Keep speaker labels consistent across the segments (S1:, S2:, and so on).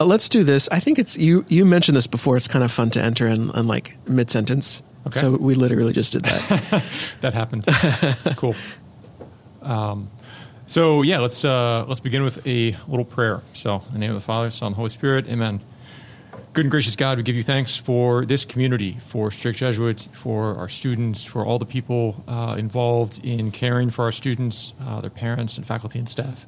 S1: Uh, let's do this. I think it's you. You mentioned this before. It's kind of fun to enter in, in like mid sentence.
S2: Okay.
S1: So we literally just did that.
S2: that happened. cool. Um, so yeah, let's uh, let's begin with a little prayer. So, in the name of the Father, Son, and Holy Spirit, Amen. Good and gracious God, we give you thanks for this community, for Strake Jesuits, for our students, for all the people uh, involved in caring for our students, uh, their parents, and faculty and staff.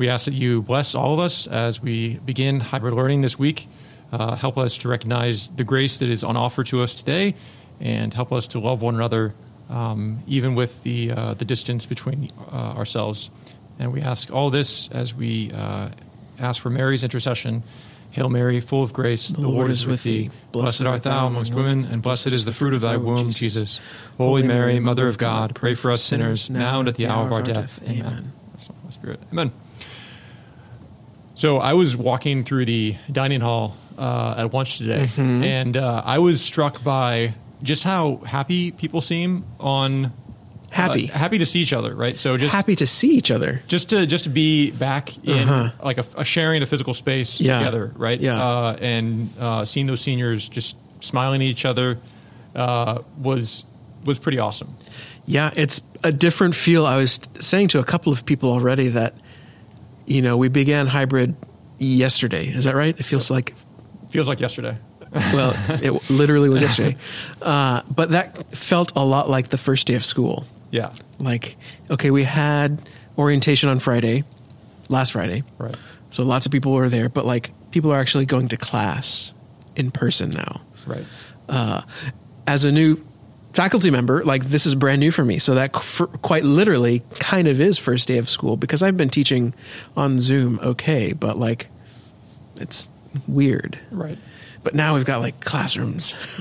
S2: We ask that you bless all of us as we begin hybrid learning this week. Uh, help us to recognize the grace that is on offer to us today, and help us to love one another, um, even with the uh, the distance between uh, ourselves. And we ask all this as we uh, ask for Mary's intercession. Hail Mary, full of grace, the, Lord, is with thee. Blessed art thou amongst women, and blessed is the fruit of thy womb, Jesus. Holy Mary, Mother of God, pray for us sinners, now and at the hour of our death. Amen. Holy Spirit. Amen. So I was walking through the dining hall uh, at lunch today, and uh, I was struck by just how happy people seem on
S1: Happy.
S2: uh, happy to see each other, right? So just
S1: Happy to see each other.
S2: just to just to be back in
S1: Uh-huh.
S2: like a, a sharing a physical space
S1: Yeah.
S2: together, right?
S1: Yeah.
S2: uh, and uh, seeing those seniors just smiling at each other uh, was was pretty awesome.
S1: Yeah, it's a different feel. I was saying to a couple of people already that, you know, we began hybrid yesterday. Is that right? It feels like,
S2: Feels like yesterday.
S1: well, it literally was yesterday. Uh, but that felt a lot like the first day of school.
S2: Yeah,
S1: Like, okay, we had orientation on Friday, last Friday.
S2: right.
S1: So lots of people were there, but like people are actually going to class in person now.
S2: Right.
S1: uh, as a new faculty member, like this is brand new for me. So that f- quite literally kind of is first day of school because I've been teaching on Zoom okay, but like it's weird.
S2: Right.
S1: But now we've got like classrooms.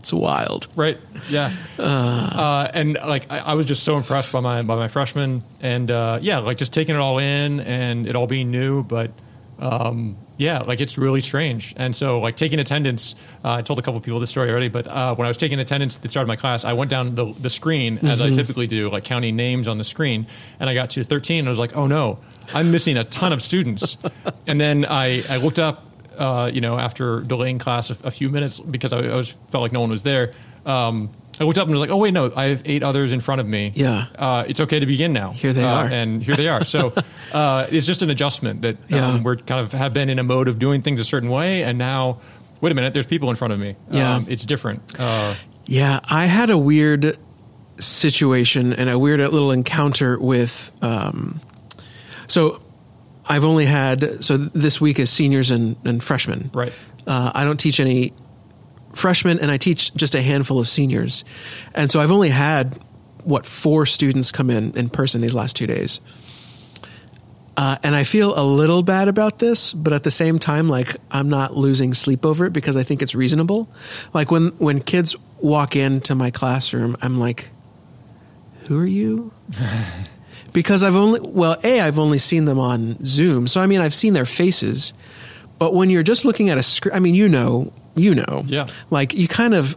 S1: it's wild.
S2: Right. Yeah. Uh, and like I, I was just so impressed by my by my freshmen, and uh, yeah, like just taking it all in and it all being new, but. Um, yeah, like it's really strange. And so, like taking attendance, uh, I told a couple people this story already, but uh, when I was taking attendance at the start of my class, I went down the, the screen as I typically do, like counting names on the screen, and I got to 13, and I was like, oh no, I'm missing a ton of students. and then I, I looked up uh, you know, after delaying class a, a few minutes because I, I was felt like no one was there. Um, I looked up and was like, "Oh wait, no, I have eight others in front of me.
S1: Yeah.
S2: uh, it's okay to begin now.
S1: Here they
S2: Uh,
S1: are.
S2: and here they are. So uh, it's just an adjustment that
S1: Yeah.
S2: um, we're kind of have been in a mode of doing things a certain way, and now, wait a minute, there's people in front of me.
S1: Yeah.
S2: um, it's different. Uh,
S1: Yeah, I had a weird situation and a weird little encounter with. Um, so, I've only had so this week is seniors and, and freshmen.
S2: Right.
S1: Uh, I don't teach any freshmen, and I teach just a handful of seniors, and so I've only had what four students come in in person these last two days. Uh, and I feel a little bad about this, but at the same time, like I'm not losing sleep over it because I think it's reasonable. Like when when kids walk into my classroom, I'm like, "Who are you?" because I've only well, a I've only seen them on Zoom, so I mean I've seen their faces, but when you're just looking at a screen, I mean you know, you know,
S2: Yeah.
S1: like you kind of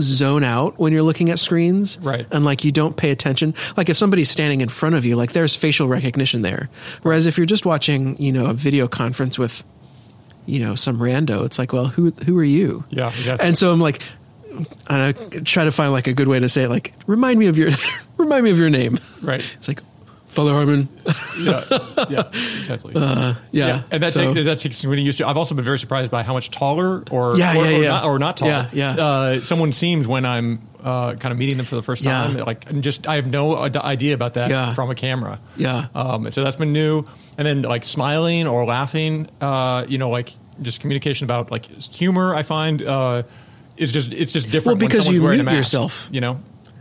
S1: zone out when you're looking at screens
S2: Right.
S1: and like you don't pay attention like if somebody's standing in front of you like there's facial recognition there whereas if you're just watching you know a video conference with you know some rando it's like well who who are you
S2: Yeah, exactly.
S1: and so i'm like and i try to find like a good way to say it like remind me of your remind me of your name
S2: right.
S1: it's like father harmon
S2: Yeah. Yeah. Exactly.
S1: Uh, yeah,
S2: and that's
S1: so-
S2: that's getting used to. I've also been very surprised by how much taller or
S1: Yeah,
S2: or,
S1: yeah,
S2: or
S1: yeah.
S2: not, or not tall
S1: Yeah, yeah.
S2: Uh, someone seems when I'm uh, kind of meeting them for the first
S1: Yeah.
S2: time. Like, and just I have no idea about that
S1: Yeah.
S2: from a camera.
S1: Yeah.
S2: Um, and so that's been new. And then like smiling or laughing. Uh, you know, like just communication about like humor. I find uh, is just it's just different.
S1: Well, because you mute yourself.
S2: You know.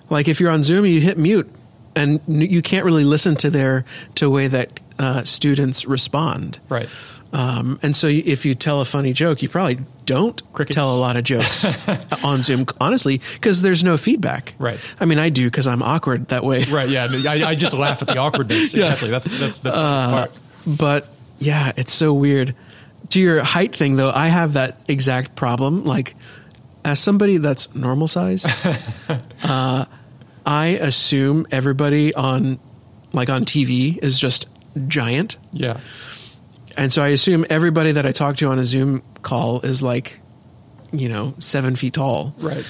S1: like if you're on zoom you hit mute and you can't really listen to their to the way that uh, students respond
S2: Right.
S1: um, and so if you tell a funny joke you probably don't
S2: Crickets.
S1: tell a lot of jokes on zoom honestly because there's no feedback
S2: Right.
S1: i mean i do because i'm awkward that way
S2: Right. Yeah. I, I just laugh at the awkwardness.
S1: Yeah.
S2: Exactly. That's that's the
S1: Uh,
S2: part.
S1: but yeah it's so weird to your height thing though i have that exact problem like as somebody that's normal size uh, i assume everybody on like on tv is just giant
S2: Yeah.
S1: And so I assume everybody that I talk to on a Zoom call is like, you know, seven feet tall.
S2: Right.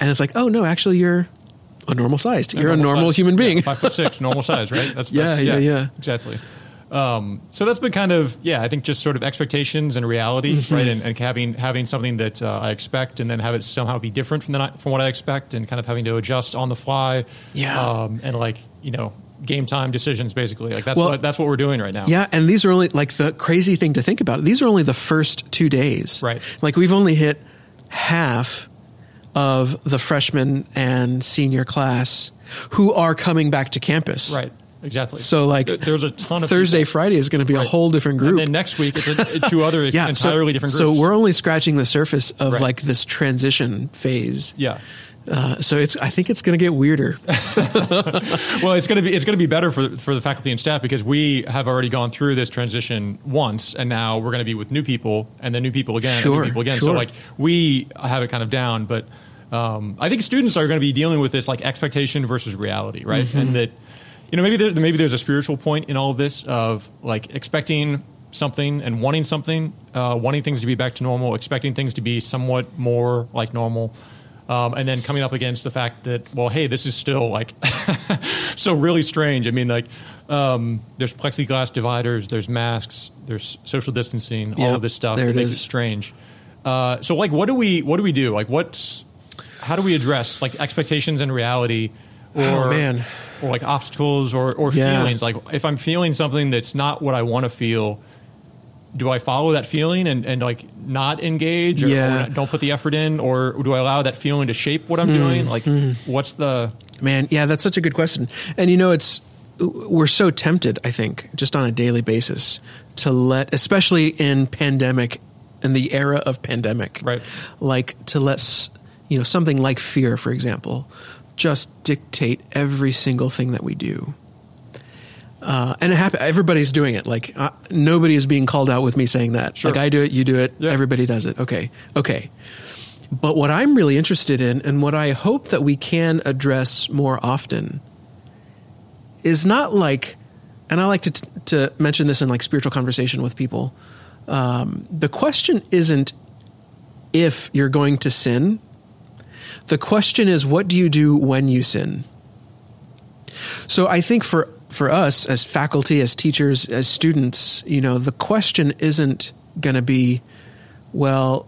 S1: And it's like, oh no, actually you're a normal sized. You're a
S2: normal
S1: normal
S2: size.
S1: human
S2: Yeah,
S1: being.
S2: five foot six, normal size, right? That's,
S1: Yeah,
S2: that's
S1: yeah, yeah.
S2: exactly. Um, so that's been kind of yeah, I think just sort of expectations and reality,
S1: Mm-hmm.
S2: right? And, and having having something that uh, I expect, and then have it somehow be different from the from what I expect, and kind of having to adjust on the fly.
S1: Yeah.
S2: um, and like you know, game time decisions, basically. Like that's
S1: Well-
S2: what that's what we're doing right now.
S1: Yeah, and these are only like the crazy thing to think about. These are only the first two days.
S2: Right.
S1: Like we've only hit half of the freshman and senior class who are coming back to campus.
S2: right. Exactly.
S1: So like
S2: there's a ton of
S1: Thursday,
S2: people.
S1: Friday is going to be a whole different group.
S2: And then next week it's a, two other
S1: yeah,
S2: entirely
S1: so,
S2: different
S1: So we're only scratching the surface of
S2: Right.
S1: like this transition phase.
S2: yeah.
S1: Uh, so it's I think it's going to get weirder.
S2: Well, it's going to be it's going to be better for for the faculty and staff because we have already gone through this transition once, and now we're going to be with new people, and then new people again, and
S1: Sure,
S2: new people again. So like we have it kind of down, but um, I think students are going to be dealing with this like expectation versus reality, right?
S1: Mm-hmm.
S2: And that you know maybe there, maybe there's a spiritual point in all of this of like expecting something and wanting something, uh, wanting things to be back to normal, expecting things to be somewhat more like normal. Um, and then coming up against the fact that, well, hey, this is still like so really strange. I mean, like, um, there's plexiglass dividers, there's masks, there's social distancing, all of this stuff that makes
S1: is.
S2: it strange. Uh, so, like, what do we what do we do? Like, what's how do we address like expectations and reality, or
S1: Oh, man.
S2: or like obstacles or or
S1: Yeah.
S2: feelings? Like, if I'm feeling something that's not what I want to feel. Do I follow that feeling and, and like not engage or,
S1: Yeah.
S2: or don't put the effort in, or do I allow that feeling to shape what I'm
S1: Hmm.
S2: doing? Like, what's the
S1: Man, yeah, that's such a good question. And you know, it's we're so tempted, I think, just on a daily basis to let especially in pandemic in the era of pandemic.
S2: Right.
S1: Like to let you know, something like fear, for example, just dictate every single thing that we do. Uh, and it happen, everybody's doing it. Like uh, nobody is being called out with me saying that.
S2: Sure.
S1: Like I do it, you do it,
S2: Yeah.
S1: everybody does it. Okay, okay. But what I'm really interested in, and what I hope that we can address more often, is not like, and I like to to mention this in like spiritual conversation with people. Um, the question isn't if you're going to sin. The question is, what do you do when you sin? So I think for for us as faculty, as teachers, as students, you know, the question isn't going to be, well,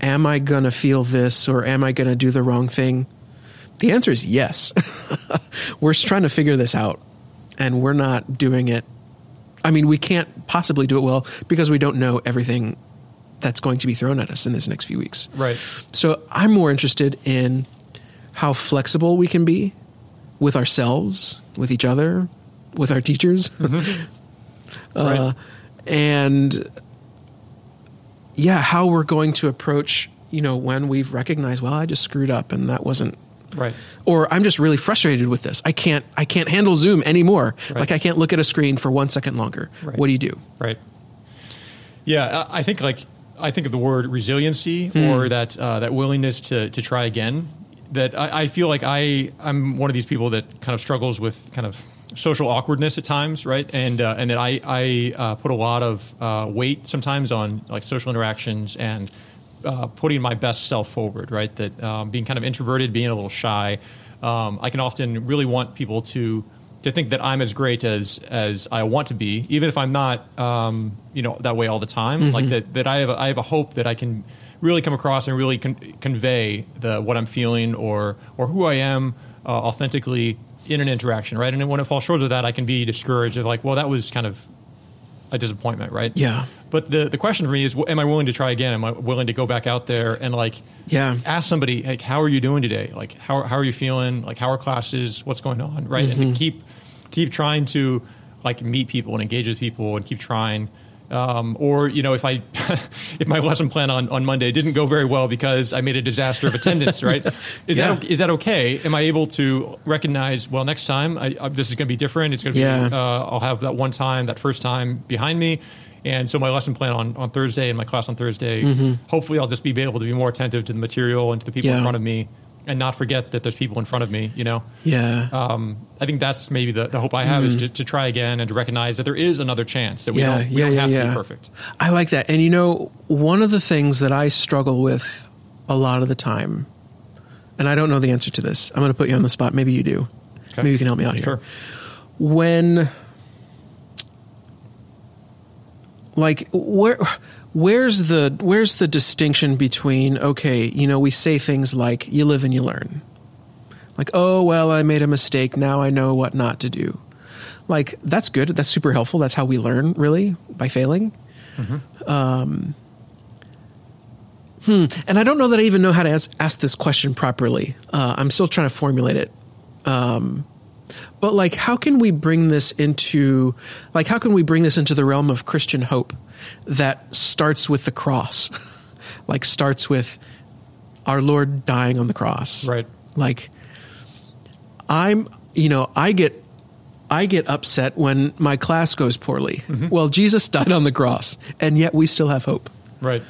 S1: am I going to feel this or am I going to do the wrong thing? The answer is yes. we're trying to figure this out and we're not doing it. I mean, we can't possibly do it well because we don't know everything that's going to be thrown at us in this next few weeks.
S2: right?
S1: So I'm more interested in how flexible we can be with ourselves, with each other, with our teachers. uh, and yeah, how we're going to approach, you know, when we've recognized, well, I just screwed up and that wasn't
S2: Right.
S1: or I'm just really frustrated with this. I can't I can't handle Zoom anymore.
S2: Right.
S1: Like I can't look at a screen for 1 second longer.
S2: Right.
S1: What do you do?
S2: Right. Yeah, I I think like I think of the word resiliency
S1: Hmm.
S2: or that uh, that willingness to to try again. That I, I feel like I I'm one of these people that kind of struggles with kind of social awkwardness at times, right? And uh, and that I I uh, put a lot of uh, weight sometimes on like social interactions and uh, putting my best self forward, right? That um, being kind of introverted, being a little shy, um, I can often really want people to to think that I'm as great as as I want to be, even if I'm not, um, you know, that way all the time. Like that that I have a, I have a hope that I can really come across and really con- convey the what I'm feeling or or who I am uh, authentically in an interaction, right? And when it falls short of that, I can be discouraged of like, well, that was kind of a disappointment, right?
S1: Yeah.
S2: But the the question for me is, am I willing to try again? Am I willing to go back out there and like
S1: Yeah.
S2: ask somebody like, how are you doing today? Like, how how are you feeling? Like, how are classes? What's going on? Right? And to mm-hmm. keep keep trying to like meet people and engage with people and keep trying. Um, or you know, if I if my lesson plan on, on Monday didn't go very well because I made a disaster of attendance, right? Is
S1: Yeah.
S2: that is that okay? Am I able to recognize? Well, next time I, I, this is going to be different. It's going to
S1: Yeah.
S2: be. Uh, I'll have that one time, that first time behind me, and so my lesson plan on, on Thursday and my class on Thursday. Hopefully, I'll just be able to be more attentive to the material and to the people in front of me, and not forget that there's people in front of me. You know,
S1: Yeah.
S2: um, I think that's maybe the, the hope I have is to, to try again and to recognize that there is another chance that we
S1: yeah,
S2: don't, we
S1: yeah,
S2: don't
S1: yeah,
S2: have to be perfect.
S1: I like that. And you know, one of the things that I struggle with a lot of the time, and I don't know the answer to this. I'm going to put you on the spot. Maybe you do.
S2: Okay.
S1: Maybe you can help me out here.
S2: Sure.
S1: When, like, where, where's the where's the distinction between okay, you know, we say things like "you live and you learn," like, "Oh well, I made a mistake. Now I know what not to do." Like that's good. That's super helpful. That's how we learn, really, by failing. Um, hmm. And I don't know that I even know how to ask, ask this question properly. Uh, I'm still trying to formulate it. Um, but like, how can we bring this into, like, how can we bring this into the realm of Christian hope that starts with the cross, like starts with our Lord dying on the cross,
S2: Right.
S1: Like, I'm, you know, I get I get upset when my class goes poorly. Well, Jesus died on the cross, and yet we still have hope.
S2: Right.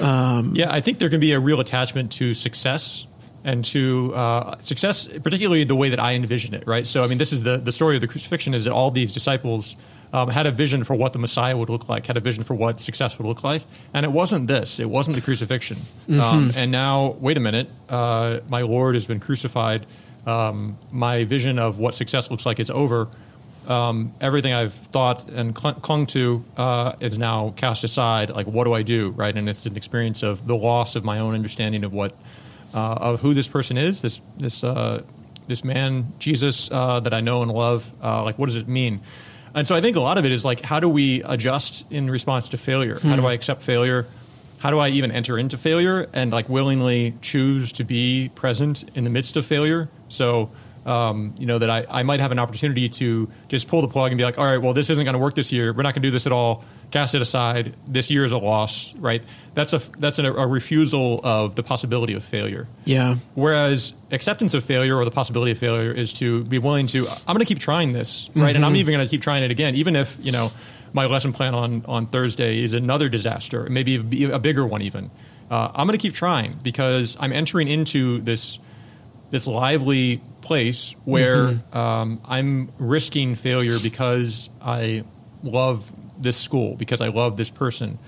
S1: Um,
S2: yeah, I think there can be a real attachment to success and to uh, success, particularly the way that I envision it. Right. So, I mean, this is the the story of the crucifixion is that all these disciples. Um, had a vision for what the Messiah would look like, had a vision for what success would look like, and it wasn't this. It wasn't the crucifixion. Um, and now, wait a minute, uh, my Lord has been crucified. Um, my vision of what success looks like is over. um, everything I've thought and cl- clung to uh, is now cast aside. Like, what do I do, right? And it's an experience of the loss of my own understanding of what uh, of who this person is, this this uh, this man Jesus uh, that I know and love. Uh, like, what does it mean? And so I think a lot of it is like, how do we adjust in response to failure? How do I accept failure? How do I even enter into failure and like willingly choose to be present in the midst of failure? So um, you know, that I, I might have an opportunity to just pull the plug and be like, all right, well, this isn't going to work this year. We're not going to do this at all. Cast it aside. This year is a loss, right? That's a that's a, a refusal of the possibility of failure.
S1: Yeah.
S2: Whereas acceptance of failure or the possibility of failure is to be willing to, I'm going to keep trying this, right? And I'm even going to keep trying it again, even if, you know, my lesson plan on, on Thursday is another disaster, maybe a, a bigger one even. Uh, I'm going to keep trying because I'm entering into this this lively place where um, I'm risking failure because I love this school, because I love this person.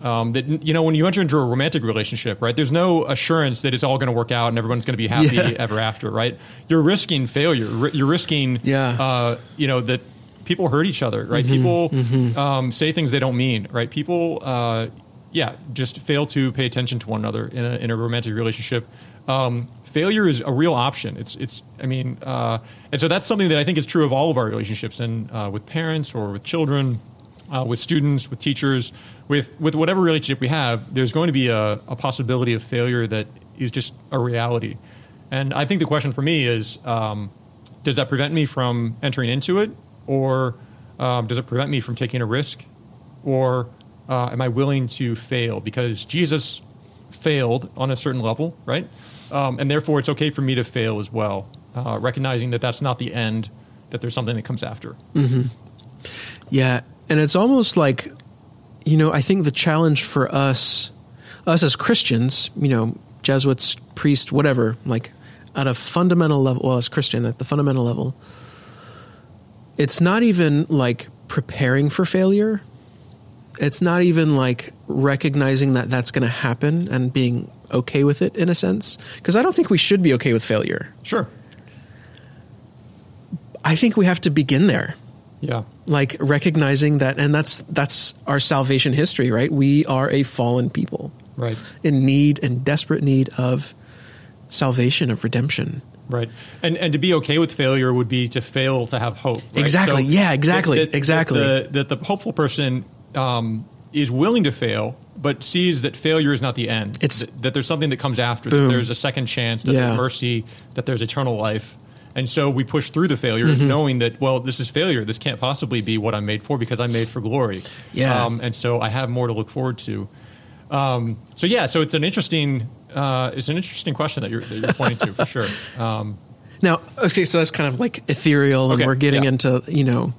S2: Um, that you know, when you enter into a romantic relationship, right? There's no assurance that it's all going to work out and everyone's going to be happy
S1: Yeah.
S2: ever after, right? You're risking failure. You're risking,
S1: Yeah.
S2: uh, you know, that people hurt each other, right?
S1: Mm-hmm.
S2: People Um, say things they don't mean, right? People, uh, yeah, just fail to pay attention to one another in a, in a romantic relationship. Um, failure is a real option. It's, it's, I mean, uh, and so that's something that I think is true of all of our relationships, and uh, with parents or with children, uh, with students, with teachers, with with whatever relationship we have. There's going to be a, a possibility of failure that is just a reality. And I think the question for me is, um, does that prevent me from entering into it, or um, does it prevent me from taking a risk, or uh, am I willing to fail because Jesus failed on a certain level, right? Um, and therefore, it's okay for me to fail as well, uh, recognizing that that's not the end, that there's something that comes after.
S1: Yeah, and it's almost like, you know, I think the challenge for us, us as Christians, you know, Jesuits, priest, whatever, like at a fundamental level, well, as Christian, at the fundamental level, it's not even like preparing for failure. It's not even like recognizing that that's going to happen and being okay with it in a sense. Because I don't think we should be okay with failure.
S2: Sure.
S1: I think we have to begin there.
S2: Yeah.
S1: like recognizing that and that's that's our salvation history right we are a fallen people
S2: Right.
S1: in need and desperate need of salvation of redemption
S2: Right. And and to be okay with failure would be to fail to have hope. right?
S1: Exactly. Yeah, exactly.
S2: That, that-
S1: Exactly.
S2: That the, that the hopeful person um, is willing to fail, but sees that failure is not the end.
S1: It's-
S2: that, that there's something that comes after.
S1: Boom.
S2: That there's a second chance. That
S1: Yeah.
S2: there's mercy. That there's eternal life. And so we push through the failure,
S1: Mm-hmm.
S2: knowing that well, this is failure. This can't possibly be what I'm made for because I'm made for glory.
S1: Yeah.
S2: Um, and so I have more to look forward to. Um, so yeah, so it's an interesting, uh, it's an interesting question that you're, that you're pointing to for sure. Um,
S1: now okay so that's kind of like ethereal and
S2: Okay,
S1: we're getting
S2: yeah.
S1: into you know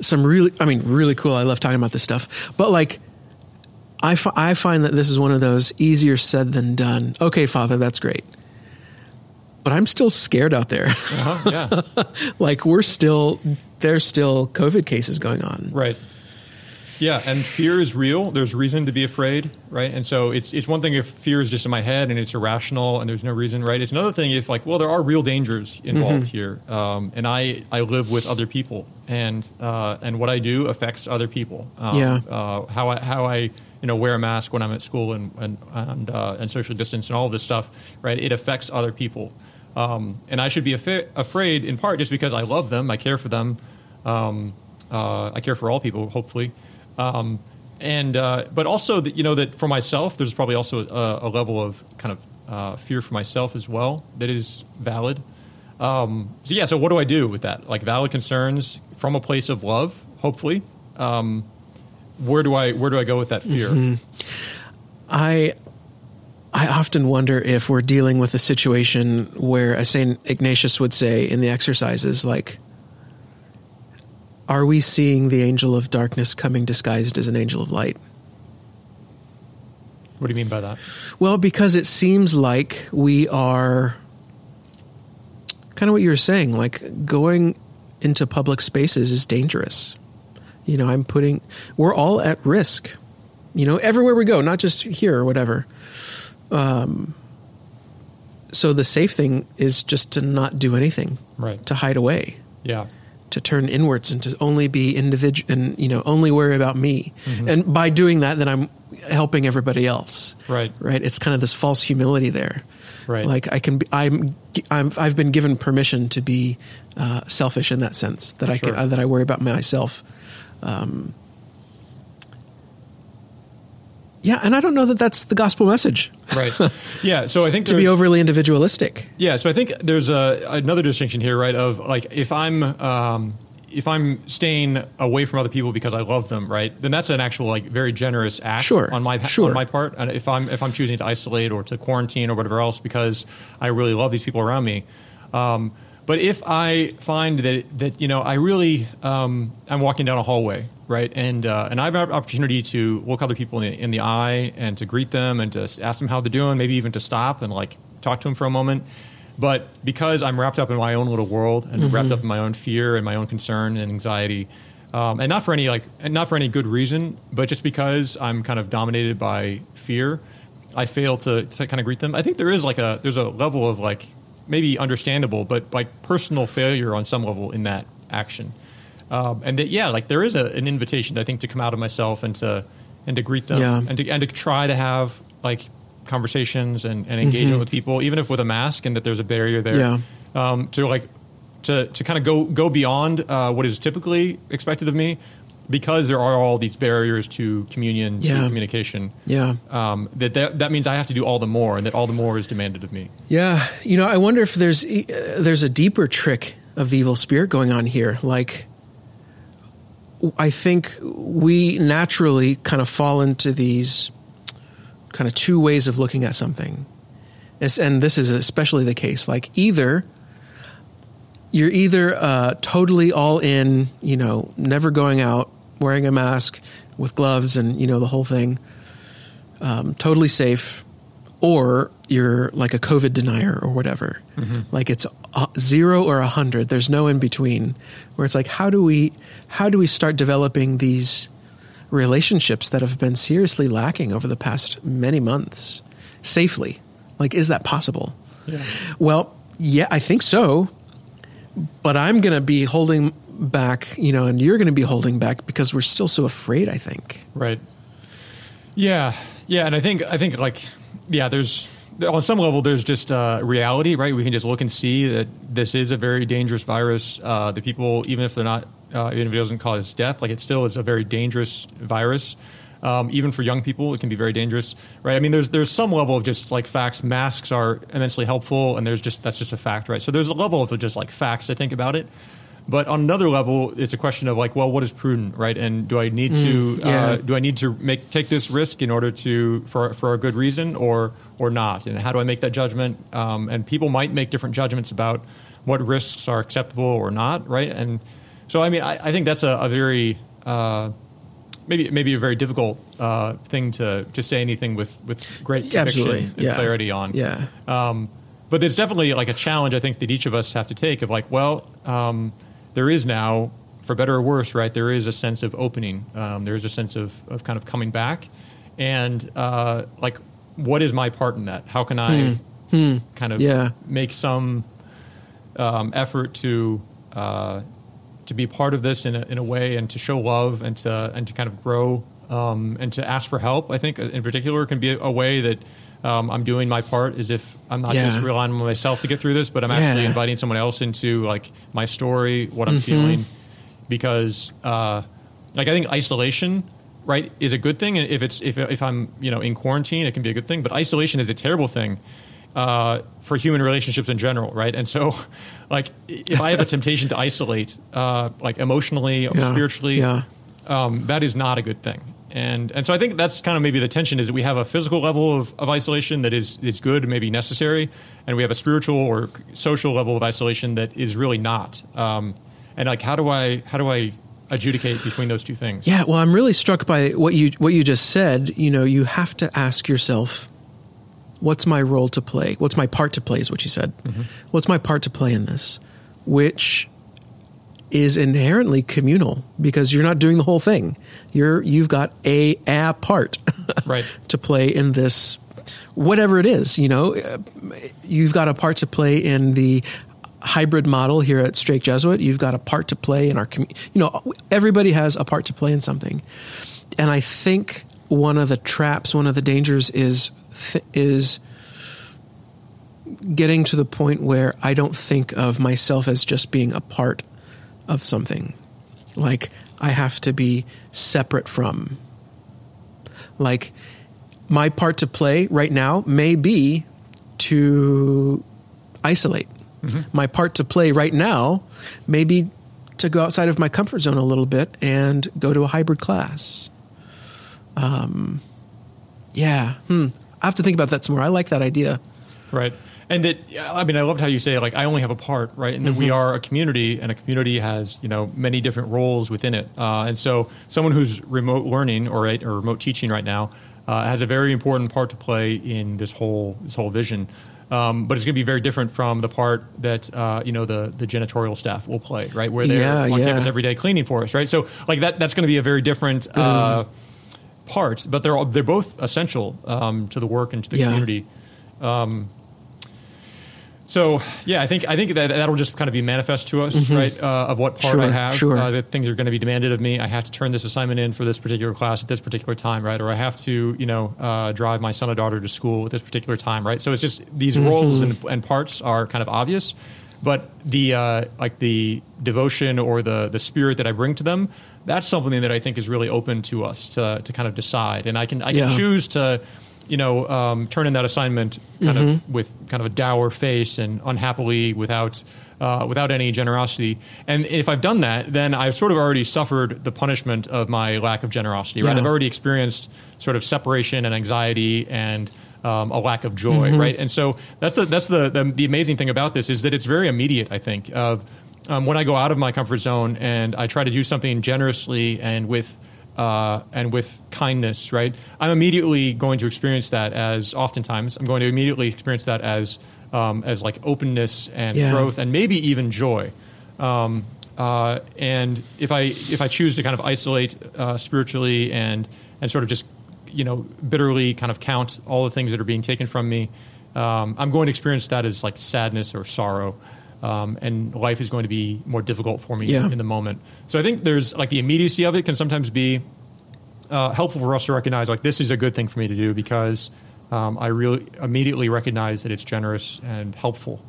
S1: some really i mean really cool i love talking about this stuff but like I, I find that this is one of those easier said than done okay father that's great but I'm still scared out there.
S2: Uh-huh, yeah.
S1: like we're still there's still COVID cases going on.
S2: Right. Yeah, and fear is real. There's reason to be afraid, right? And so it's it's one thing if fear is just in my head and it's irrational and there's no reason, right? It's another thing if like, well, there are real dangers involved
S1: Mm-hmm.
S2: here, um, and I I live with other people, and uh, and what I do affects other people. Um,
S1: Yeah.
S2: Uh, how I how I you know wear a mask when I'm at school and and and, uh, and social distance and all this stuff, right? It affects other people, um, and I should be afraid in part just because I love them, I care for them, um, uh, I care for all people, hopefully. Um, and uh, but also that you know that for myself, there's probably also a, a level of kind of uh, fear for myself as well that is valid. Um, so yeah, so what do I do with that? Like valid concerns from a place of love, hopefully. Um, where do I where do I go with that fear?
S1: I I often wonder if we're dealing with a situation where, as Saint Ignatius would say in the exercises, like, are we seeing the angel of darkness coming disguised as an angel of light?
S2: What do you mean by that?
S1: Well, because it seems like we are kind of what you were saying, like going into public spaces is dangerous. You know, I'm putting, we're all at risk, you know, everywhere we go, not just here or whatever. Um, so the safe thing is just to not do anything,
S2: Right.
S1: to hide away,
S2: Yeah.
S1: To turn inwards and to only be individual and, you know, only worry about me. And by doing that, then I'm helping everybody else
S2: Right.
S1: right it's kind of this false humility there
S2: Right.
S1: like i can be i'm, I'm i've been given permission to be uh, selfish in that sense that i
S2: Sure.
S1: can uh, that i worry about myself um, yeah and i don't know that that's the gospel message
S2: Right. Yeah. So I think
S1: to be overly individualistic
S2: Yeah, so I think there's a another distinction here, right? Of like if I'm um, if I'm staying away from other people because I love them, right? Then that's an actual like very generous act
S1: Sure,
S2: on my
S1: sure.
S2: on my part. And if I'm if I'm choosing to isolate or to quarantine or whatever else because I really love these people around me. Um, but if I find that that you know I really um, I'm walking down a hallway, right, and uh, and I have an opportunity to look other people in the, in the eye and to greet them and to ask them how they're doing, maybe even to stop and like talk to them for a moment. But because I'm wrapped up in my own little world and wrapped up in my own fear and my own concern and anxiety, um, and not for any like and not for any good reason, but just because I'm kind of dominated by fear, I fail to, to kind of greet them. I think there is like a there's a level of like maybe understandable, but like personal failure on some level in that action. Um, and that yeah, like there is a, an invitation I think to come out of myself and to and to greet them
S1: Yeah.
S2: and to and to try to have like conversations and, and engagement with people, even if with a mask and that there's a barrier there.
S1: Yeah.
S2: Um, to like to to kind of go go beyond uh, what is typically expected of me, because there are all these barriers to communion,
S1: Yeah.
S2: to communication.
S1: yeah
S2: Um, that, that that means I have to do all the more, and that all the more is demanded of me.
S1: Yeah, you know, I wonder if there's uh, there's a deeper trick of the evil spirit going on here. Like, I think we naturally kind of fall into these kind of two ways of looking at something, It's- and this is especially the case. Like, either you're either uh, totally all in, you know, never going out, wearing a mask with gloves, and you know the whole thing, um, totally safe, or you're like a COVID denier or whatever. Like it's zero or a hundred. There's no in between. Where it's like, how do we, how do we start developing these relationships that have been seriously lacking over the past many months safely? Like, is that possible?
S2: Yeah.
S1: Well, yeah, I think so. But I'm going to be holding back, you know, and you're going to be holding back because we're still so afraid, I think.
S2: Right. Yeah, yeah, and I think I think like yeah, there's on some level there's just uh, reality, right? We can just look and see that this is a very dangerous virus. Uh, the people, even if they're not, uh, even if it doesn't cause death, like it still is a very dangerous virus. Um, even for young people, it can be very dangerous, right? I mean, there's there's some level of just like facts. Masks are immensely helpful, and there's just that's just a fact, right? So there's a level of just like facts. I think about it. But on another level, it's a question of like, well, what is prudent, right? And do I need to
S1: yeah.
S2: uh, do I need to make take this risk in order to for for a good reason or or not? And how do I make that judgment? Um, and people might make different judgments about what risks are acceptable or not, right? And so, I mean, I, I think that's a, a very uh, maybe maybe a very difficult uh, thing to to say anything with with great conviction
S1: absolutely.
S2: and
S1: Yeah.
S2: clarity on.
S1: Yeah.
S2: but there's definitely like a challenge I think that each of us have to take of like, well, um, there is now, for better or worse, right? There is a sense of opening. Um, there is a sense of, of kind of coming back, and uh, like, what is my part in that? How can I
S1: Hmm.
S2: kind of
S1: Yeah.
S2: make some um, effort to uh, to be part of this in a, in a way and to show love and to and to kind of grow um, and to ask for help. I think uh, in particular can be a way that um, I'm doing my part is if I'm not
S1: Yeah.
S2: just relying on myself to get through this, but I'm actually
S1: Yeah. Mm-hmm.
S2: inviting someone else into like my story, what I'm feeling, because uh, like I think isolation. Right is a good thing, and if it's if if I'm you know in quarantine, it can be a good thing. But isolation is a terrible thing uh, for human relationships in general, right? And so, like, if I have a temptation to isolate, uh, like emotionally or
S1: Yeah.
S2: spiritually, um, that is not a good thing. And and so I think that's kind of maybe the tension is that we have a physical level of, of isolation that is is good, maybe necessary, and we have a spiritual or social level of isolation that is really not. Um, and like, how do I how do I adjudicate between those two things?
S1: Yeah, well, I'm really struck by what you what you just said. You know, you have to ask yourself, what's my role to play? What's my part to play? Is what you said. What's my part to play in this? Which is inherently communal because you're not doing the whole thing. You're you've got a a part
S2: Right.
S1: to play in this whatever it is, you know. Uh, You've got a part to play in the hybrid model here at Strake Jesuit. You've got a part to play in our community. You know, everybody has a part to play in something. And I think one of the traps, one of the dangers is th- is getting to the point where I don't think of myself as just being a part of something. Like I have to be separate from. Like my part to play right now may be to isolate. My part to play right now may be to go outside of my comfort zone a little bit and go to a hybrid class. Um, yeah, hmm. I have to think about that some more. I like that idea.
S2: Right. And that, I mean, I loved how you say, like, I only have a part, right? And that we are a community, and a community has, you know, many different roles within it. Uh, and so, someone who's remote learning or, right, or remote teaching right now uh, has a very important part to play in this whole this whole vision. Um, but it's going to be very different from the part that uh, you know the the janitorial staff will play, right? Where they're
S1: Yeah,
S2: on
S1: yeah.
S2: campus every day cleaning for us, right? So, like that that's going to be a very different uh, part. But they're all, they're both essential um, to the work and to the
S1: Yeah.
S2: community. So yeah, I think I think that that'll just kind of be manifest to us, right? Uh, of what part I
S1: Mm-hmm.
S2: Have,
S1: sure.
S2: uh, that things are going to be demanded of me. I have to turn this assignment in for this particular class at this particular time, right? Or I have to, you know, uh, drive my son or daughter to school at this particular time, right? So it's just these
S1: Mm-hmm.
S2: roles and, and parts are kind of obvious, but the uh, like the devotion or the the spirit that I bring to them, that's something that I think is really open to us to to kind of decide, and I can I can
S1: Yeah.
S2: choose to you know, um, turn in that assignment kind
S1: Mm-hmm.
S2: of with kind of a dour face and unhappily without uh, without any generosity. And if I've done that, then I've sort of already suffered the punishment of my lack of generosity. Right?
S1: Yeah.
S2: I've already experienced sort of separation and anxiety and um, a lack of joy.
S1: Mm-hmm.
S2: Right? And so that's the that's the, the the amazing thing about this is that it's very immediate. I think of um, when I go out of my comfort zone and I try to do something generously and with uh, and with kindness, right? I'm immediately going to experience that as oftentimes I'm going to immediately experience that as um, as like openness and
S1: Yeah.
S2: growth and maybe even joy. Um, uh, and if I if I choose to kind of isolate uh, spiritually and and sort of just you know bitterly kind of count all the things that are being taken from me, um, I'm going to experience that as like sadness or sorrow. Um, and life is going to be more difficult for me
S1: Yeah.
S2: in the moment. So I think there's like the immediacy of it can sometimes be uh, helpful for us to recognize like this is a good thing for me to do because um, I really immediately recognize that it's generous and helpful,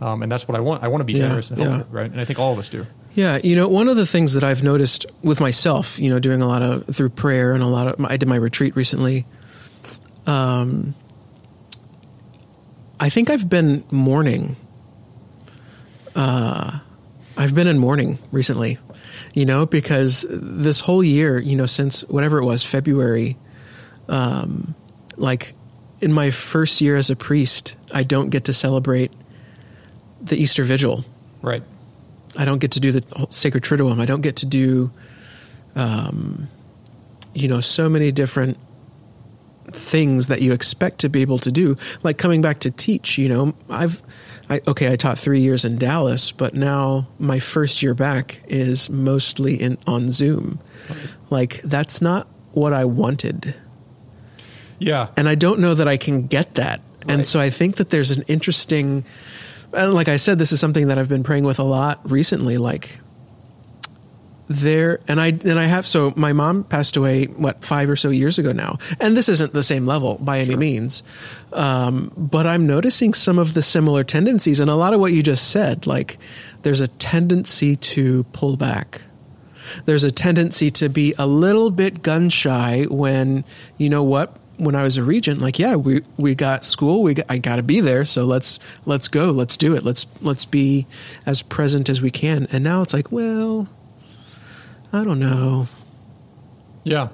S2: um, and that's what I want. I want to be
S1: Yeah,
S2: generous and
S1: yeah.
S2: helpful, right? And I think all of us do.
S1: Yeah, you know, one of the things that I've noticed with myself, you know, doing a lot of through prayer and a lot of I did my retreat recently. Um, I think I've been mourning. Uh, I've been in mourning recently, you know, because this whole year, you know, since whatever it was, February, um, like in my first year as a priest, I don't get to celebrate the Easter Vigil.
S2: Right.
S1: I don't get to do the sacred triduum. I don't get to do, um, you know, so many different things that you expect to be able to do, like coming back to teach. You know, I've, I, okay, I taught three years in Dallas, but now my first year back is mostly in on Zoom. Like that's not what I wanted,
S2: Yeah.
S1: and I don't know that I can get that. And so I think that there's an interesting, and like I said, this is something that I've been praying with a lot recently. Like there, and I and I have. So my mom passed away what five or so years ago now, and this isn't the same level by any means. Um, but I'm noticing some of the similar tendencies, and a lot of what you just said. Like there's a tendency to pull back there's a tendency to be a little bit gun shy when you know what when I was a regent like yeah we we got school we got, I got to be there so let's let's go let's do it let's let's be as present as we can and now it's like well I don't know
S2: Yeah.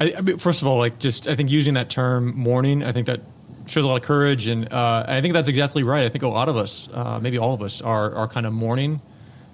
S2: I, I mean, first of all, like just I think using that term mourning, I think that shows a lot of courage, and uh, I think that's exactly right. I think a lot of us, uh, maybe all of us, are are kind of mourning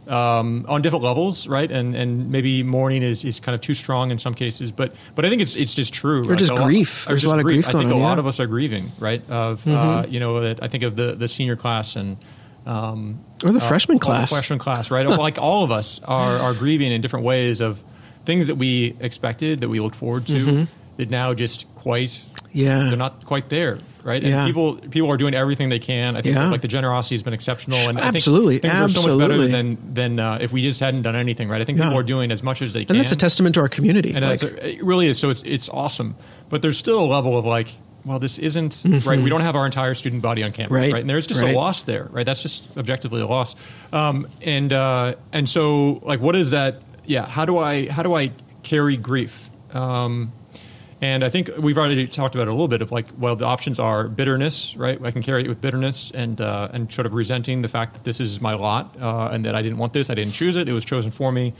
S2: um, on different levels, right? And and maybe mourning is, is kind of too strong in some cases, but but I think it's it's just true.
S1: Or just
S2: a lot-
S1: grief. There's a
S2: just
S1: lot of grief
S2: I think
S1: on,
S2: a lot
S1: yeah. Mm-hmm.
S2: of us are grieving, right? Of uh, you know, that I think of the the senior class and. Um,
S1: or the
S2: uh,
S1: freshman
S2: all the
S1: class
S2: freshman class, right? like all of us are, are grieving in different ways of things that we expected, that we looked forward to, that now just quite
S1: Mm-hmm. yeah
S2: they're not quite there, right?
S1: Yeah.
S2: And people people are doing everything they can. I think
S1: Yeah.
S2: like the generosity has been exceptional, and
S1: Absolutely.
S2: I think things are so much better
S1: Absolutely.
S2: than than uh, if we just hadn't done anything, right? I think
S1: Yeah.
S2: people are doing as much as they can,
S1: and that's a testament to our community
S2: and
S1: like,
S2: it really is. So it's it's awesome, but there's still a level of like, well, this isn't right. We don't have our entire student body on campus,
S1: Mm-hmm. Right.
S2: right? And there's just
S1: Right.
S2: a loss there, right? That's just objectively a loss. Um, and uh, and so like, what is that? Yeah, how do I how do I carry grief? Um, and I think we've already talked about it a little bit of like, well, the options are bitterness, right? I can carry it with bitterness and uh, and sort of resenting the fact that this is my lot uh, and that I didn't want this, I didn't choose it, it was chosen for me,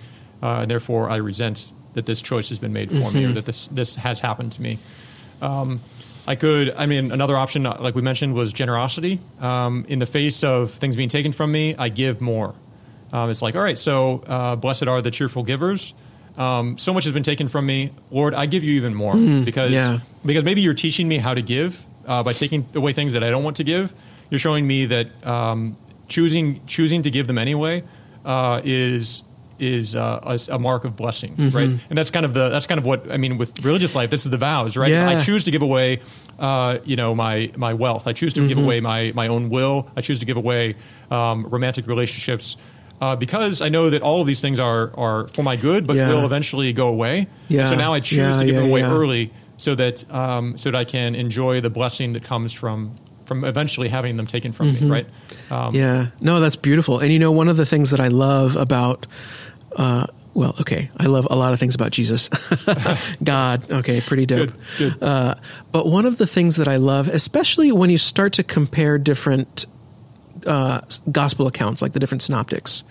S2: uh, and therefore I resent that this choice has been made for me or that this this has happened to me. Um, I could, I mean, another option, uh, like we mentioned, was generosity. Um, in the face of things being taken from me, I give more. Um, it's like, all right, so uh, blessed are the cheerful givers. Um, so much has been taken from me, Lord. I give you even more because
S1: yeah.
S2: because maybe you're teaching me how to give uh, by taking away things that I don't want to give. You're showing me that um, choosing choosing to give them anyway uh, is is uh, a, a mark of blessing,
S1: Mm-hmm.
S2: right? And that's kind of the that's kind of what I mean with religious life. This is the vows, right?
S1: Yeah.
S2: I choose to give away, uh, you know, my my wealth. I choose to give
S1: Mm-hmm.
S2: away my my own will. I choose to give away um, romantic relationships. Uh, because I know that all of these things are, are for my good, but
S1: Yeah.
S2: will eventually go away.
S1: Yeah.
S2: So now I choose
S1: Yeah,
S2: to give them away early, so that um, so that I can enjoy the blessing that comes from from eventually having them taken from
S1: Mm-hmm.
S2: me. Right? Um,
S1: Yeah, no, that's beautiful. And you know, one of the things that I love about, uh, well, okay, I love a lot of things about Jesus, God. Okay, pretty dope.
S2: Good, good.
S1: Uh, but one of the things that I love, especially when you start to compare different uh, gospel accounts, like the different synoptics,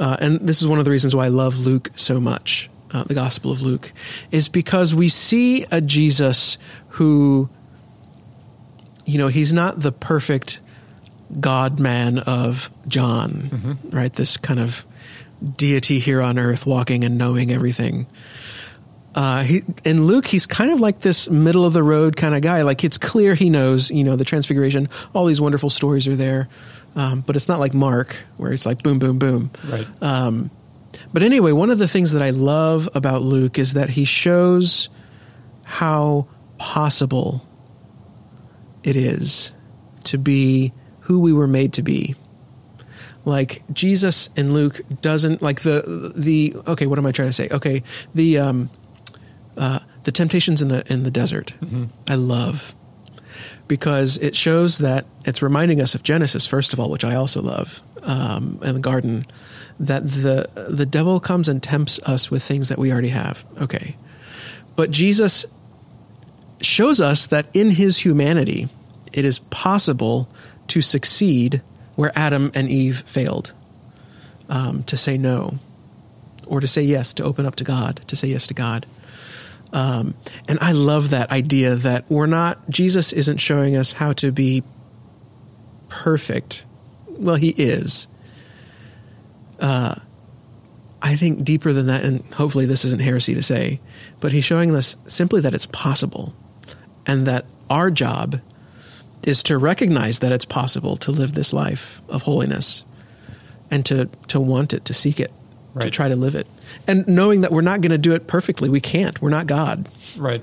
S1: uh, and this is one of the reasons why I love Luke so much, uh, the Gospel of Luke, is because we see a Jesus who, you know, he's not the perfect God man of John, right? This kind of deity here on earth, walking and knowing everything. Uh, he, in Luke, he's kind of like this middle of the road kind of guy. Like it's clear he knows, you know, the Transfiguration. All these wonderful stories are there, um, but it's not like Mark, where it's like boom, boom, boom.
S2: Right.
S1: Um, but anyway, one of the things that I love about Luke is that he shows how possible it is to be who we were made to be. Like Jesus in Luke doesn't like the the okay. What am I trying to say? Okay, the um, uh, the temptations in the in the desert. I love because it shows that it's reminding us of Genesis first of all, which I also love, um, in the garden, that the the devil comes and tempts us with things that we already have. Okay, but Jesus shows us that in his humanity, it is possible to succeed where Adam and Eve failed, um, to say no, or to say yes, to open up to God, to say yes to God. Um, and I love that idea that we're not, Jesus isn't showing us how to be perfect. Well, he is. Uh, I think deeper than that, and hopefully this isn't heresy to say, but he's showing us simply that it's possible. And that our job is to recognize that it's possible to live this life of holiness and to to want it, to seek it, to try to live it, and knowing that we're not going to do it perfectly. We can't. We're not God,
S2: Right.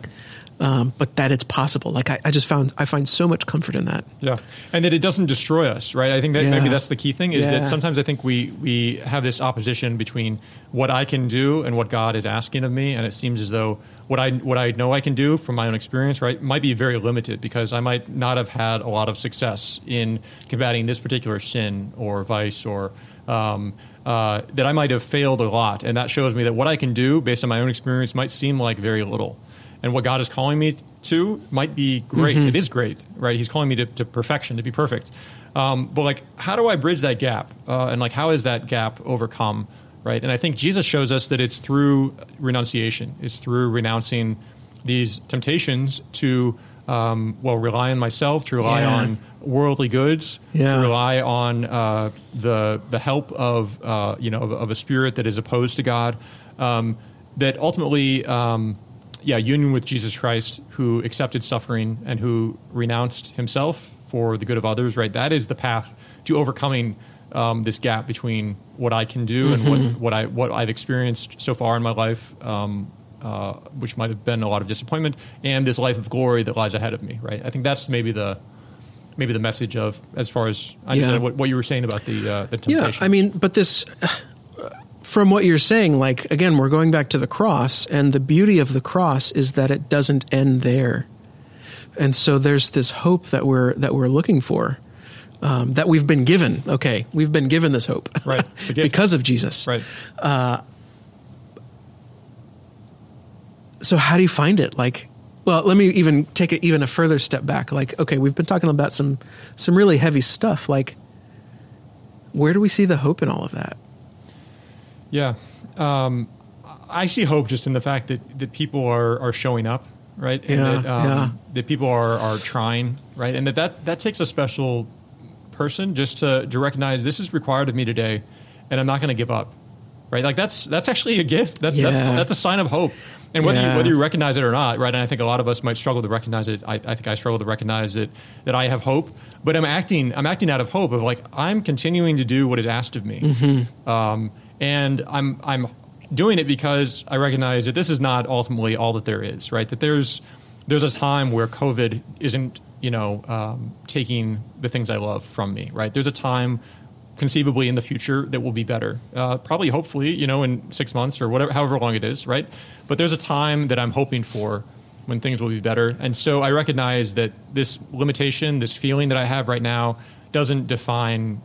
S1: um, but that it's possible. Like I, I just found I find so much comfort in that.
S2: Yeah, and that it doesn't destroy us, right? I think that maybe that's the key thing is
S1: Yeah.
S2: that sometimes I think we we have this opposition between what I can do and what God is asking of me, and it seems as though what I what I know I can do from my own experience, right, might be very limited because I might not have had a lot of success in combating this particular sin or vice or. Um, uh, that I might have failed a lot, and that shows me that what I can do based on my own experience might seem like very little and what God is calling me to might be great. It is great, right? He's calling me to, to perfection, to be perfect. Um, but like, how do I bridge that gap? Uh, and like, how is that gap overcome, right? And I think Jesus shows us that it's through renunciation. It's through renouncing these temptations to, um, well, rely on myself, to rely
S1: Yeah.
S2: on worldly goods,
S1: Yeah.
S2: to rely on uh, the the help of uh, you know of, of a spirit that is opposed to God. Um, that ultimately, um, yeah, union with Jesus Christ, who accepted suffering and who renounced himself for the good of others. Right, that is the path to overcoming um, this gap between what I can do and what, what I what I've experienced so far in my life. Um, uh, which might have been a lot of disappointment, and this life of glory that lies ahead of me. Right, I think that's maybe the maybe the message of as far as I understand
S1: Yeah.
S2: what, what you were saying about the uh, the
S1: Yeah,
S2: temptation.
S1: I mean, but this, from what you're saying, like again, we're going back to the cross, and the beauty of the cross is that it doesn't end there, and so there's this hope that we're that we're looking for, um, that we've been given. Okay, we've been given this hope,
S2: Right. It's a gift.
S1: because of Jesus.
S2: right?
S1: So how do you find it? Like, well, let me even take it even a further step back. Like, okay, we've been talking about some some really heavy stuff. Like, where do we see the hope in all of that?
S2: Yeah, um, I see hope just in the fact that, that people are, are showing up, right? And
S1: Yeah,
S2: that, um,
S1: yeah.
S2: that people are, are trying, right? And that, that that takes a special person just to, to recognize this is required of me today, and I'm not going to give up, right? Like that's that's actually a gift. That's
S1: Yeah.
S2: that's, that's a sign of hope. And whether
S1: Yeah.
S2: you, whether you recognize it or not, right? And I think a lot of us might struggle to recognize it. I, I think I struggle to recognize it that I have hope, but I'm acting I'm acting out of hope of like I'm continuing to do what is asked of me,
S1: Mm-hmm.
S2: um, and I'm I'm doing it because I recognize that this is not ultimately all that there is, right? That there's there's a time where COVID isn't you know um, taking the things I love from me, right? There's a time conceivably in the future that will be better. Uh, probably, hopefully, you know, in six months or whatever, however long it is, right? But there's a time that I'm hoping for when things will be better. And so I recognize that this limitation, this feeling that I have right now, doesn't define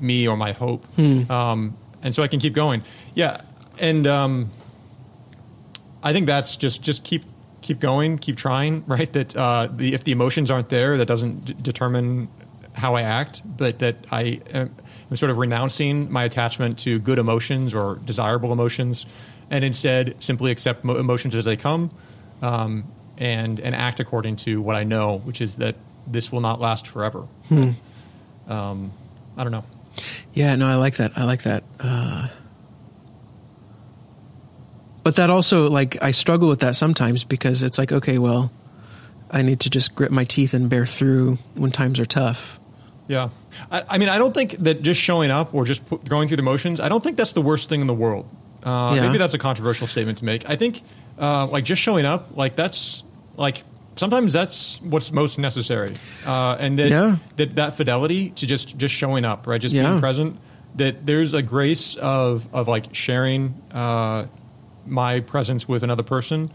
S2: me or my hope. Um, and so I can keep going. Yeah. And um, I think that's just just keep keep going, keep trying, right? That uh, the, if the emotions aren't there, that doesn't d- determine how I act, but that I am, am sort of renouncing my attachment to good emotions or desirable emotions, and instead simply accept mo- emotions as they come, um, and and act according to what I know, which is that this will not last forever. Um, I don't know.
S1: Yeah, no, I like that. I like that. Uh, but that also, like, I struggle with that sometimes because it's like, okay, well, I need to just grit my teeth and bear through when times are tough.
S2: Yeah, I, I mean, I don't think that just showing up or just put, going through the motions. I don't think that's the worst thing in the world. Uh,
S1: Yeah.
S2: Maybe that's a controversial statement to make. I think, uh, like, just showing up, like that's like sometimes that's what's most necessary, uh, and that,
S1: Yeah.
S2: that that fidelity to just just showing up, right, just
S1: Yeah.
S2: being present. That there's a grace of of like sharing uh, my presence with another person.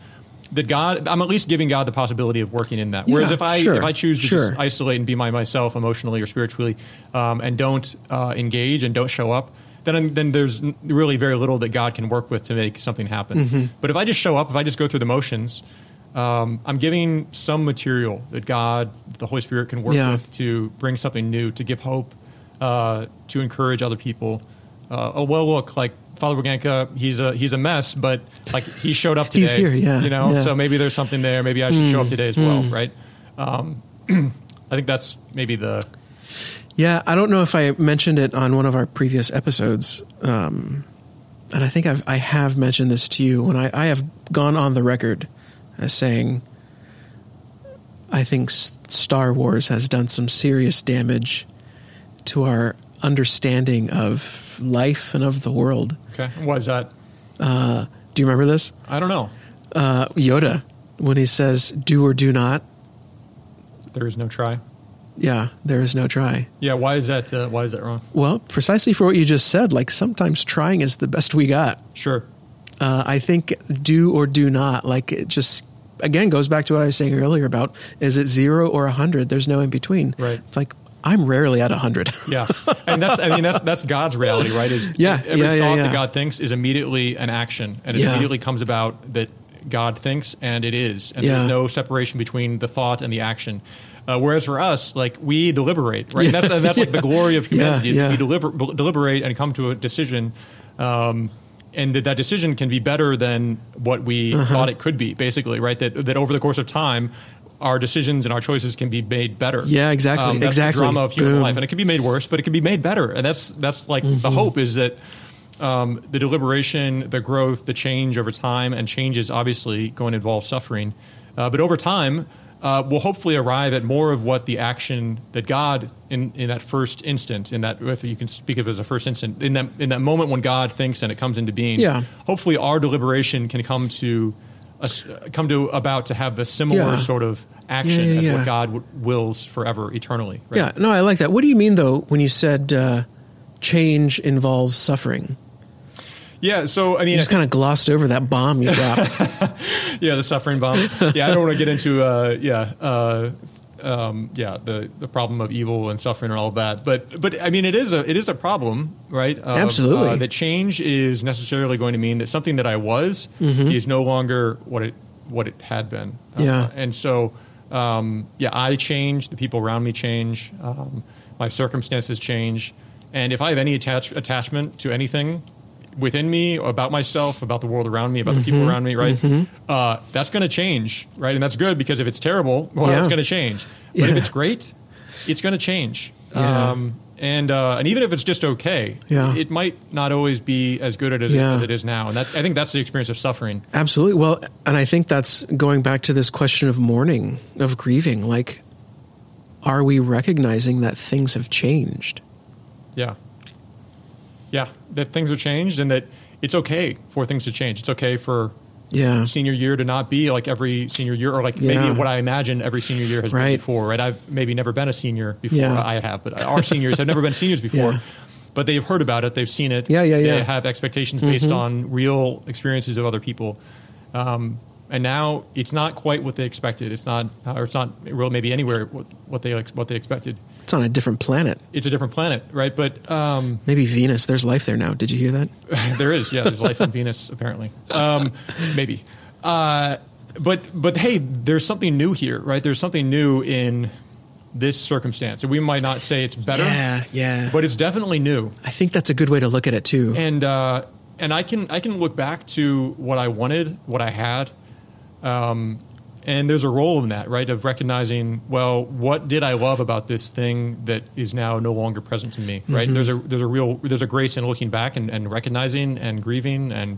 S2: That God, I'm at least giving God the possibility of working in that. Whereas
S1: Yeah,
S2: if I
S1: sure,
S2: if I choose to
S1: sure.
S2: just isolate and be my myself emotionally or spiritually, um, and don't uh, engage and don't show up, then then there's really very little that God can work with to make something happen.
S1: Mm-hmm.
S2: But if I just show up, if I just go through the motions, um, I'm giving some material that God, the Holy Spirit, can work
S1: Yeah.
S2: with to bring something new, to give hope, uh, to encourage other people. Uh, oh well, look, like Father Waganka, he's a he's a mess, but like he showed up today.
S1: He's here, yeah,
S2: You know,
S1: yeah.
S2: so maybe there's something there. Maybe I should show up today as well,
S1: Mm.
S2: right? Um, I think that's maybe the
S1: Yeah, I don't know if I mentioned it on one of our previous episodes, um, and I think I've, I have mentioned this to you when I, I have gone on the record as saying, I think Star Wars has done some serious damage to our understanding of life and of the world.
S2: Okay. Why is that?
S1: Uh, do you remember this?
S2: I don't know.
S1: Uh, Yoda, when he says "do or do not,"
S2: There is no try.
S1: yeah, there is no try.
S2: Yeah. Why is that? Uh, why is that wrong?
S1: Well, precisely for what you just said. Like sometimes trying is the best we got.
S2: Sure.
S1: uh, I think do or do not. Like it just again goes back to what I was saying earlier about is it zero or a hundred? There's no in between.
S2: Right.
S1: It's like I'm rarely at a hundred.
S2: Yeah, and that's I mean that's that's God's reality, right? Is
S1: Yeah,
S2: every
S1: yeah, yeah,
S2: thought
S1: yeah.
S2: that God thinks is immediately an action, and it immediately comes about that God thinks, and it is, and there's no separation between the thought and the action. Uh, whereas for us, like we deliberate, right? And that's and that's like the glory of humanity is we deliver, deliberate and come to a decision. Um, and that, that decision can be better than what we
S1: Uh-huh.
S2: thought it could be, basically, right? That that over the course of time, our decisions and our choices can be made better.
S1: Yeah, exactly,
S2: Um, that's
S1: exactly.
S2: The drama of human
S1: Boom.
S2: life, and it can be made worse, but it can be made better. And that's that's like
S1: Mm-hmm.
S2: the hope is that um, the deliberation, the growth, the change over time, and change is obviously going to involve suffering. Uh, but over time, uh, we'll hopefully arrive at more of what the action that God, in, in that first instant, in that if you can speak of it as a first instant, in that in that moment when God thinks and it comes into being.
S1: Yeah.
S2: Hopefully, our deliberation can come to. Us- come to about to have the similar
S1: Yeah.
S2: sort of action
S1: Yeah, yeah,
S2: as what God w- wills forever, eternally. Right?
S1: Yeah, no, I like that. What do you mean though when you said uh, change involves suffering?
S2: Yeah, so I mean,
S1: You just kind of glossed over that bomb you dropped.
S2: yeah, the suffering bomb. Yeah, I don't want to get into uh, yeah, uh, um, yeah, the the problem of evil and suffering and all of that. But but I mean, it is a it is a problem, right? Of,
S1: Absolutely.
S2: Uh, that change is necessarily going to mean that something that I was is no longer what it what it had been. Uh,
S1: Yeah.
S2: and so um, yeah, I change. The people around me change. Um, my circumstances change. And if I have any attach, attachment to anything within me, about myself, about the world around me, about the
S1: Mm-hmm.
S2: people around me, right? Uh, that's going to change, right? And that's good because if it's terrible, well,
S1: Yeah.
S2: it's going to change. But if it's great, it's going to change.
S1: Yeah.
S2: Um, and uh, and even if it's just okay,
S1: Yeah.
S2: it might not always be as good as,
S1: Yeah.
S2: as it is now. And that, I think that's the experience of suffering.
S1: Absolutely. Well, and I think that's going back to this question of mourning, of grieving. Like, are we recognizing that things have changed?
S2: Yeah. Yeah, that things have changed and that it's okay for things to change. It's okay for
S1: Yeah.
S2: senior year to not be like every senior year or like
S1: Yeah.
S2: maybe what I imagine every senior year has been before, right? I've maybe never been a senior before.
S1: Yeah.
S2: I have, but our seniors have never been seniors before.
S1: Yeah.
S2: But they've heard about it, they've seen it.
S1: Yeah, yeah,
S2: They
S1: yeah. Mm-hmm.
S2: have expectations based on real experiences of other people. Um, and now it's not quite what they expected. It's not, or it's not real, maybe anywhere what, what they what they expected.
S1: It's on a different planet.
S2: It's a different planet, right? But um,
S1: Maybe Venus. There's life there now. Did you hear that?
S2: there is, yeah. There's life on Venus, apparently. Um, maybe, uh, but but hey, there's something new here, right? There's something new in this circumstance. And we might not say it's better,
S1: Yeah, yeah.
S2: but it's definitely new.
S1: I think that's a good way to look at it too.
S2: And uh, and I can I can look back to what I wanted, what I had. Um, and there's a role in that, right? Of recognizing, well, what did I love about this thing that is now no longer present to me, right? There's a there's a real there's a grace in looking back and, and recognizing and grieving and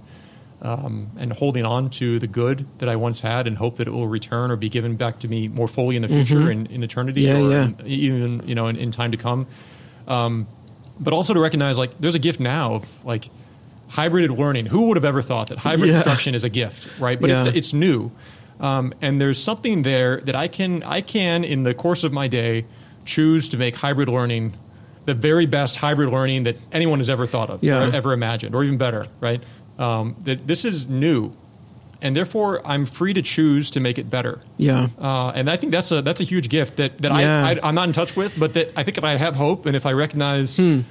S2: um, and holding on to the good that I once had and hope that it will return or be given back to me more fully in the future in, in eternity
S1: Yeah,
S2: or
S1: yeah.
S2: in- even you know in, in time to come. Um, but also to recognize like there's a gift now of like hybrid learning. Who would have ever thought that hybrid
S1: Yeah.
S2: instruction is a gift, right? But
S1: Yeah.
S2: it's, it's new, um, and there's something there that I can I can in the course of my day choose to make hybrid learning the very best hybrid learning that anyone has ever thought of,
S1: Yeah.
S2: or ever imagined, or even better, right? Um, that this is new, and therefore I'm free to choose to make it better.
S1: yeah.
S2: Uh, and I think that's a that's a huge gift that, that
S1: Yeah.
S2: I, I I'm not in touch with, but that I think if I have hope and if I recognize
S1: Hmm.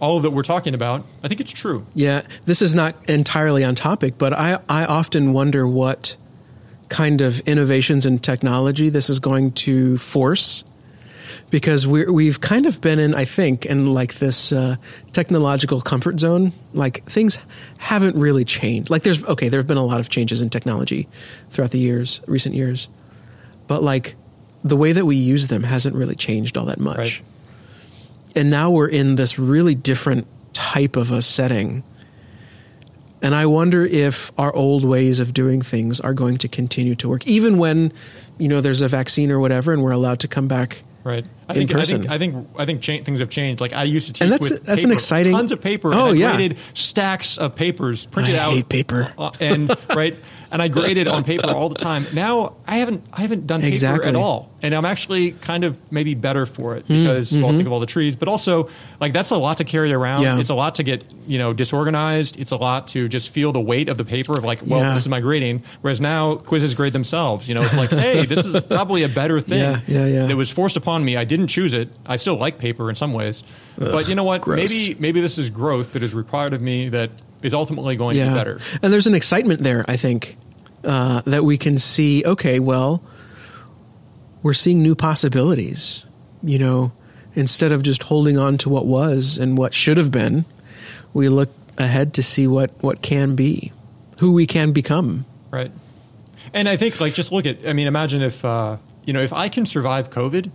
S2: all of that we're talking about, I think it's true.
S1: Yeah, this is not entirely on topic, but I, I often wonder what kind of innovations in technology this is going to force. Because we're, we've kind of been in, I think, in like this uh, technological comfort zone. Like things haven't really changed. Like there's, okay, there have been a lot of changes in technology throughout the years, recent years. But like the way that we use them hasn't really changed all that much
S2: Right.
S1: and now we're in this really different type of a setting And I wonder if our old ways of doing things are going to continue to work, even when, you know, there's a vaccine or whatever, and we're allowed to come back.
S2: Right. I think, I think I think I think cha- things have changed. Like I used to teach
S1: And that's-
S2: with
S1: that's an exciting-
S2: tons of paper.
S1: Oh, yeah.
S2: stacks of papers printed
S1: I
S2: out.
S1: hate paper.
S2: uh, and right, and I graded on paper all the time. Now I haven't I haven't done paper
S1: Exactly.
S2: at all, and I'm actually kind of maybe better for it
S1: Mm,
S2: because well,
S1: mm-hmm.
S2: think of all the trees, but also like that's a lot to carry around.
S1: Yeah.
S2: It's a lot to get you know disorganized. It's a lot to just feel the weight of the paper of like, well,
S1: Yeah.
S2: this is my grading. Whereas now quizzes grade themselves. You know, it's like, hey, this is probably a better thing.
S1: Yeah, yeah, yeah.
S2: That was forced upon me. I didn't choose it. I still like paper in some ways, but you know what?
S1: gross.
S2: Maybe maybe this is growth that is required of me that is ultimately going to be better.
S1: And there's an excitement there, I think, uh, that we can see, okay, well, we're seeing new possibilities. You know, instead of just holding on to what was and what should have been, we look ahead to see what, what can be, who we can become.
S2: Right. And I think like just look at I mean imagine if uh, you know if I can survive COVID,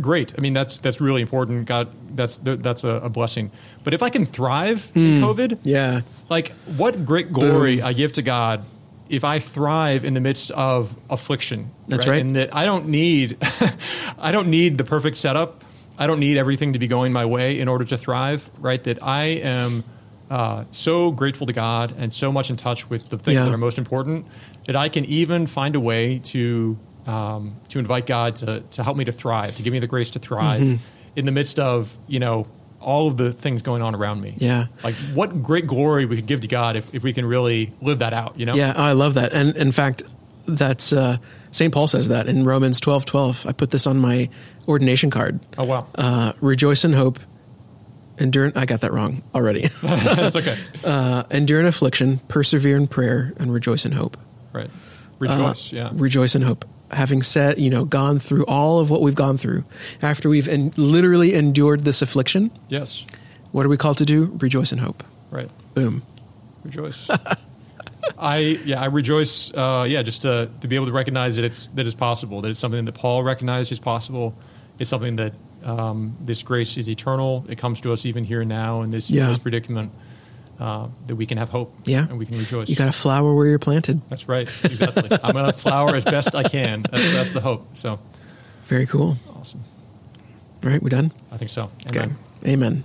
S2: great. I mean that's that's really important. God that's that's a, a blessing. But if I can thrive in COVID,
S1: Yeah.
S2: like what great glory
S1: Boom.
S2: I give to God if I thrive in the midst of affliction.
S1: That's right.
S2: And that I don't need I don't need the perfect setup. I don't need everything to be going my way in order to thrive, right? That I am uh, so grateful to God and so much in touch with the things
S1: Yeah.
S2: that are most important that I can even find a way to um, to invite God to to help me to thrive, to give me the grace to thrive
S1: Mm-hmm.
S2: In the midst of you know all of the things going on around me.
S1: Yeah.
S2: Like what great glory we could give to God if, if we can really live that out, you know?
S1: Yeah, I love that. And in fact, that's uh, St. Paul says that in Romans twelve twelve. I put this on my ordination card.
S2: Oh wow.
S1: Uh, rejoice in hope, endure. I got that wrong already.
S2: That's okay.
S1: uh, endure in affliction, persevere in prayer, and rejoice in hope.
S2: Right. Rejoice, yeah.
S1: Rejoice in hope. Having said, you know, gone through all of what we've gone through, after we've en- literally endured this affliction,
S2: Yes.
S1: what are we called to do? Rejoice in hope.
S2: Right.
S1: Boom.
S2: Rejoice. I yeah, I rejoice uh, yeah, just to, to be able to recognize that it's that it's possible, that it's something that Paul recognized is possible. It's something that um, this grace is eternal. It comes to us even here now in this,
S1: Yeah.
S2: this predicament. Uh, that we can have hope
S1: Yeah.
S2: and we can rejoice.
S1: You got to flower where you're planted.
S2: That's right. Exactly. I'm going to flower as best I can. That's, that's the hope. So
S1: Very cool.
S2: awesome.
S1: All right, we done?
S2: I think so.
S1: Okay.
S2: Amen.
S1: Amen.